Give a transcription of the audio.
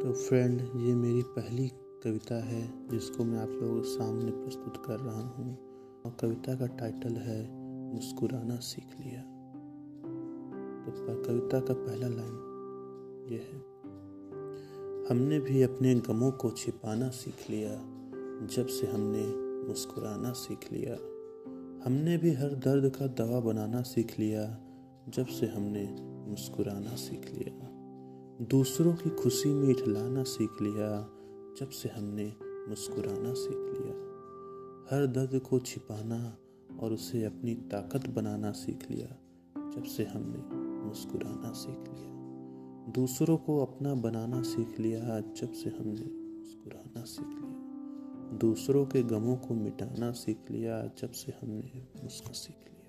तो फ्रेंड ये मेरी पहली कविता है, जिसको मैं आप लोगों के सामने प्रस्तुत कर रहा हूँ। और कविता का टाइटल है, मुस्कुराना सीख लिया। तो कविता का पहला लाइन ये है। हमने भी अपने गमों को छिपाना सीख लिया, जब से हमने मुस्कुराना सीख लिया। हमने भी हर दर्द का दवा बनाना सीख लिया, जब से हमने मुस्कुराना सीख लिया। दूसरों की खुशी में इठलाना सीख लिया, जब से हमने मुस्कुराना सीख लिया। हर दर्द को छिपाना और उसे अपनी ताकत बनाना सीख लिया, जब से हमने मुस्कुराना सीख लिया। दूसरों को अपना बनाना सीख लिया, जब से हमने मुस्कुराना सीख लिया। दूसरों के गमों को मिटाना सीख लिया, जब से हमने मुस्कुरा सीख लिया।